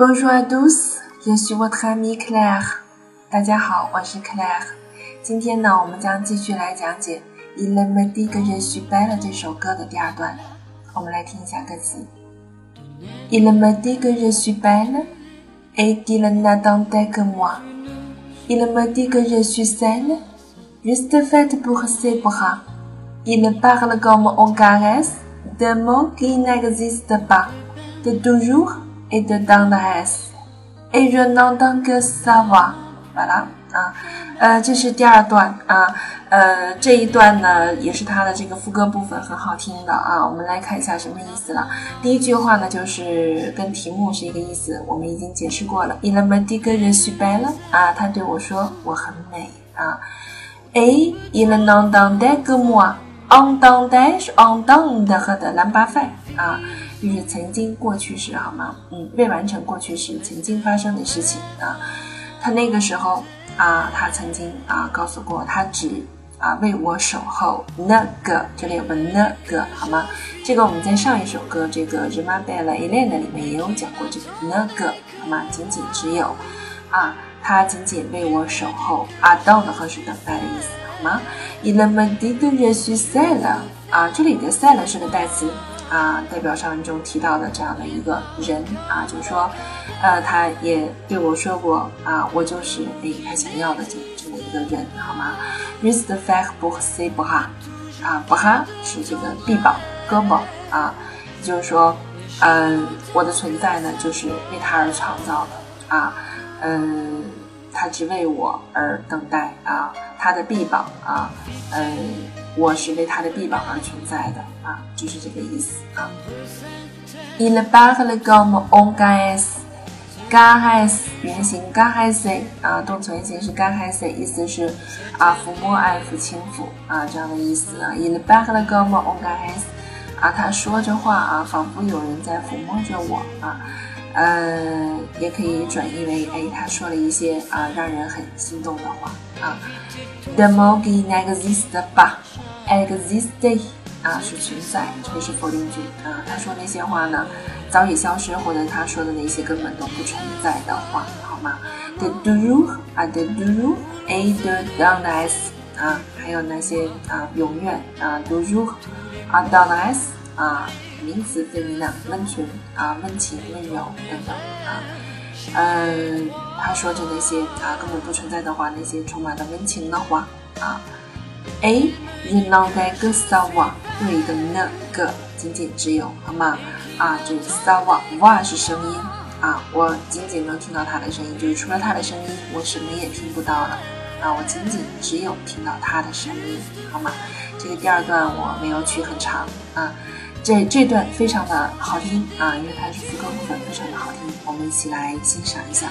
Bonjour à tous, je suis votre amie Claire。大家好，我是 Claire。今天呢，我们将继续来讲解《Il me dit que je suis belle》这首歌的第二段。我们来听一下歌词：Il me dit que je suis belle et qu'il n'attendait que moi. Il me dit que je suis celle juste faite pour ses bras. Il parle comme on caresse des mots qui n'existent pas, de toujours Et de tendresse. Et je n'entends que ça va. 好了啊，呃，这是第二段啊，呃，这一段呢也是它的这个副歌部分很好听的啊。我们来看一下什么意思了。第一句话呢就是跟题目是一个意思，我们已经解释过了。Il me dit que je suis belle 啊，他对我说我很美啊。Et il n'entendait que moi。Entendait 是 entend 和的蓝巴费啊，就是曾经过去式好吗？嗯，未完成过去式，曾经发生的事情啊。他那个时候啊，他曾经啊告诉过他只啊为我守候那个，这里有个那个好吗？这个我们在上一首歌这个《Rima Bella Elena》里面也有讲过这个那个好吗？仅仅只有啊，他仅仅为我守候啊，don't 和是等待的意思好吗？Il me dit que je suis celle 啊，这里的 celle 是个代词。啊，代表上文中提到的这样的一个人啊，就是说，呃，他也对我说过啊，我就是哎他想要的这这么一个人，好吗？Rest fac bu si bu ha，啊，bu ha 是这个臂膀、胳膊啊，也就是说，嗯，我的存在呢，就是为他而创造的啊，嗯，他只为我而等待啊，他的臂膀啊，嗯。我是为他的臂膀而存在的啊，就是这个意思啊。Il parle comme on caresse，caresse 原型 gars 啊，动词原形是 gars，意思是啊抚摸、爱抚、轻抚啊这样的意思啊。Il parle comme un gars，啊，他说着话啊，仿佛有人在抚摸着我啊。呃，也可以转译为哎，他说了一些啊让人很心动的话啊。The mogi n'existe pas。existe 啊是存在，这个是否定句啊。他说那些话呢，早已消失，或者他说的那些根本都不存在的话，好吗？The do you 啊，the do you a the down s 啊，还有那些啊，永远啊，do you 啊，down 啊，名词非名的温存啊，温情、温柔等等啊。嗯，他说着那些啊根本不存在的话，那些充满了温情的话啊。A 是 non 在个 sawa，又一个那个，仅仅只有，好吗？啊，这个 sawa wa 是声音啊，我仅仅能听到他的声音，就是除了他的声音，我什么也听不到了啊，我仅仅只有听到他的声音，好吗？这个第二段我没有取很长啊，这这段非常的好听啊，因为它是副歌部分，非常的好听，我们一起来欣赏一下。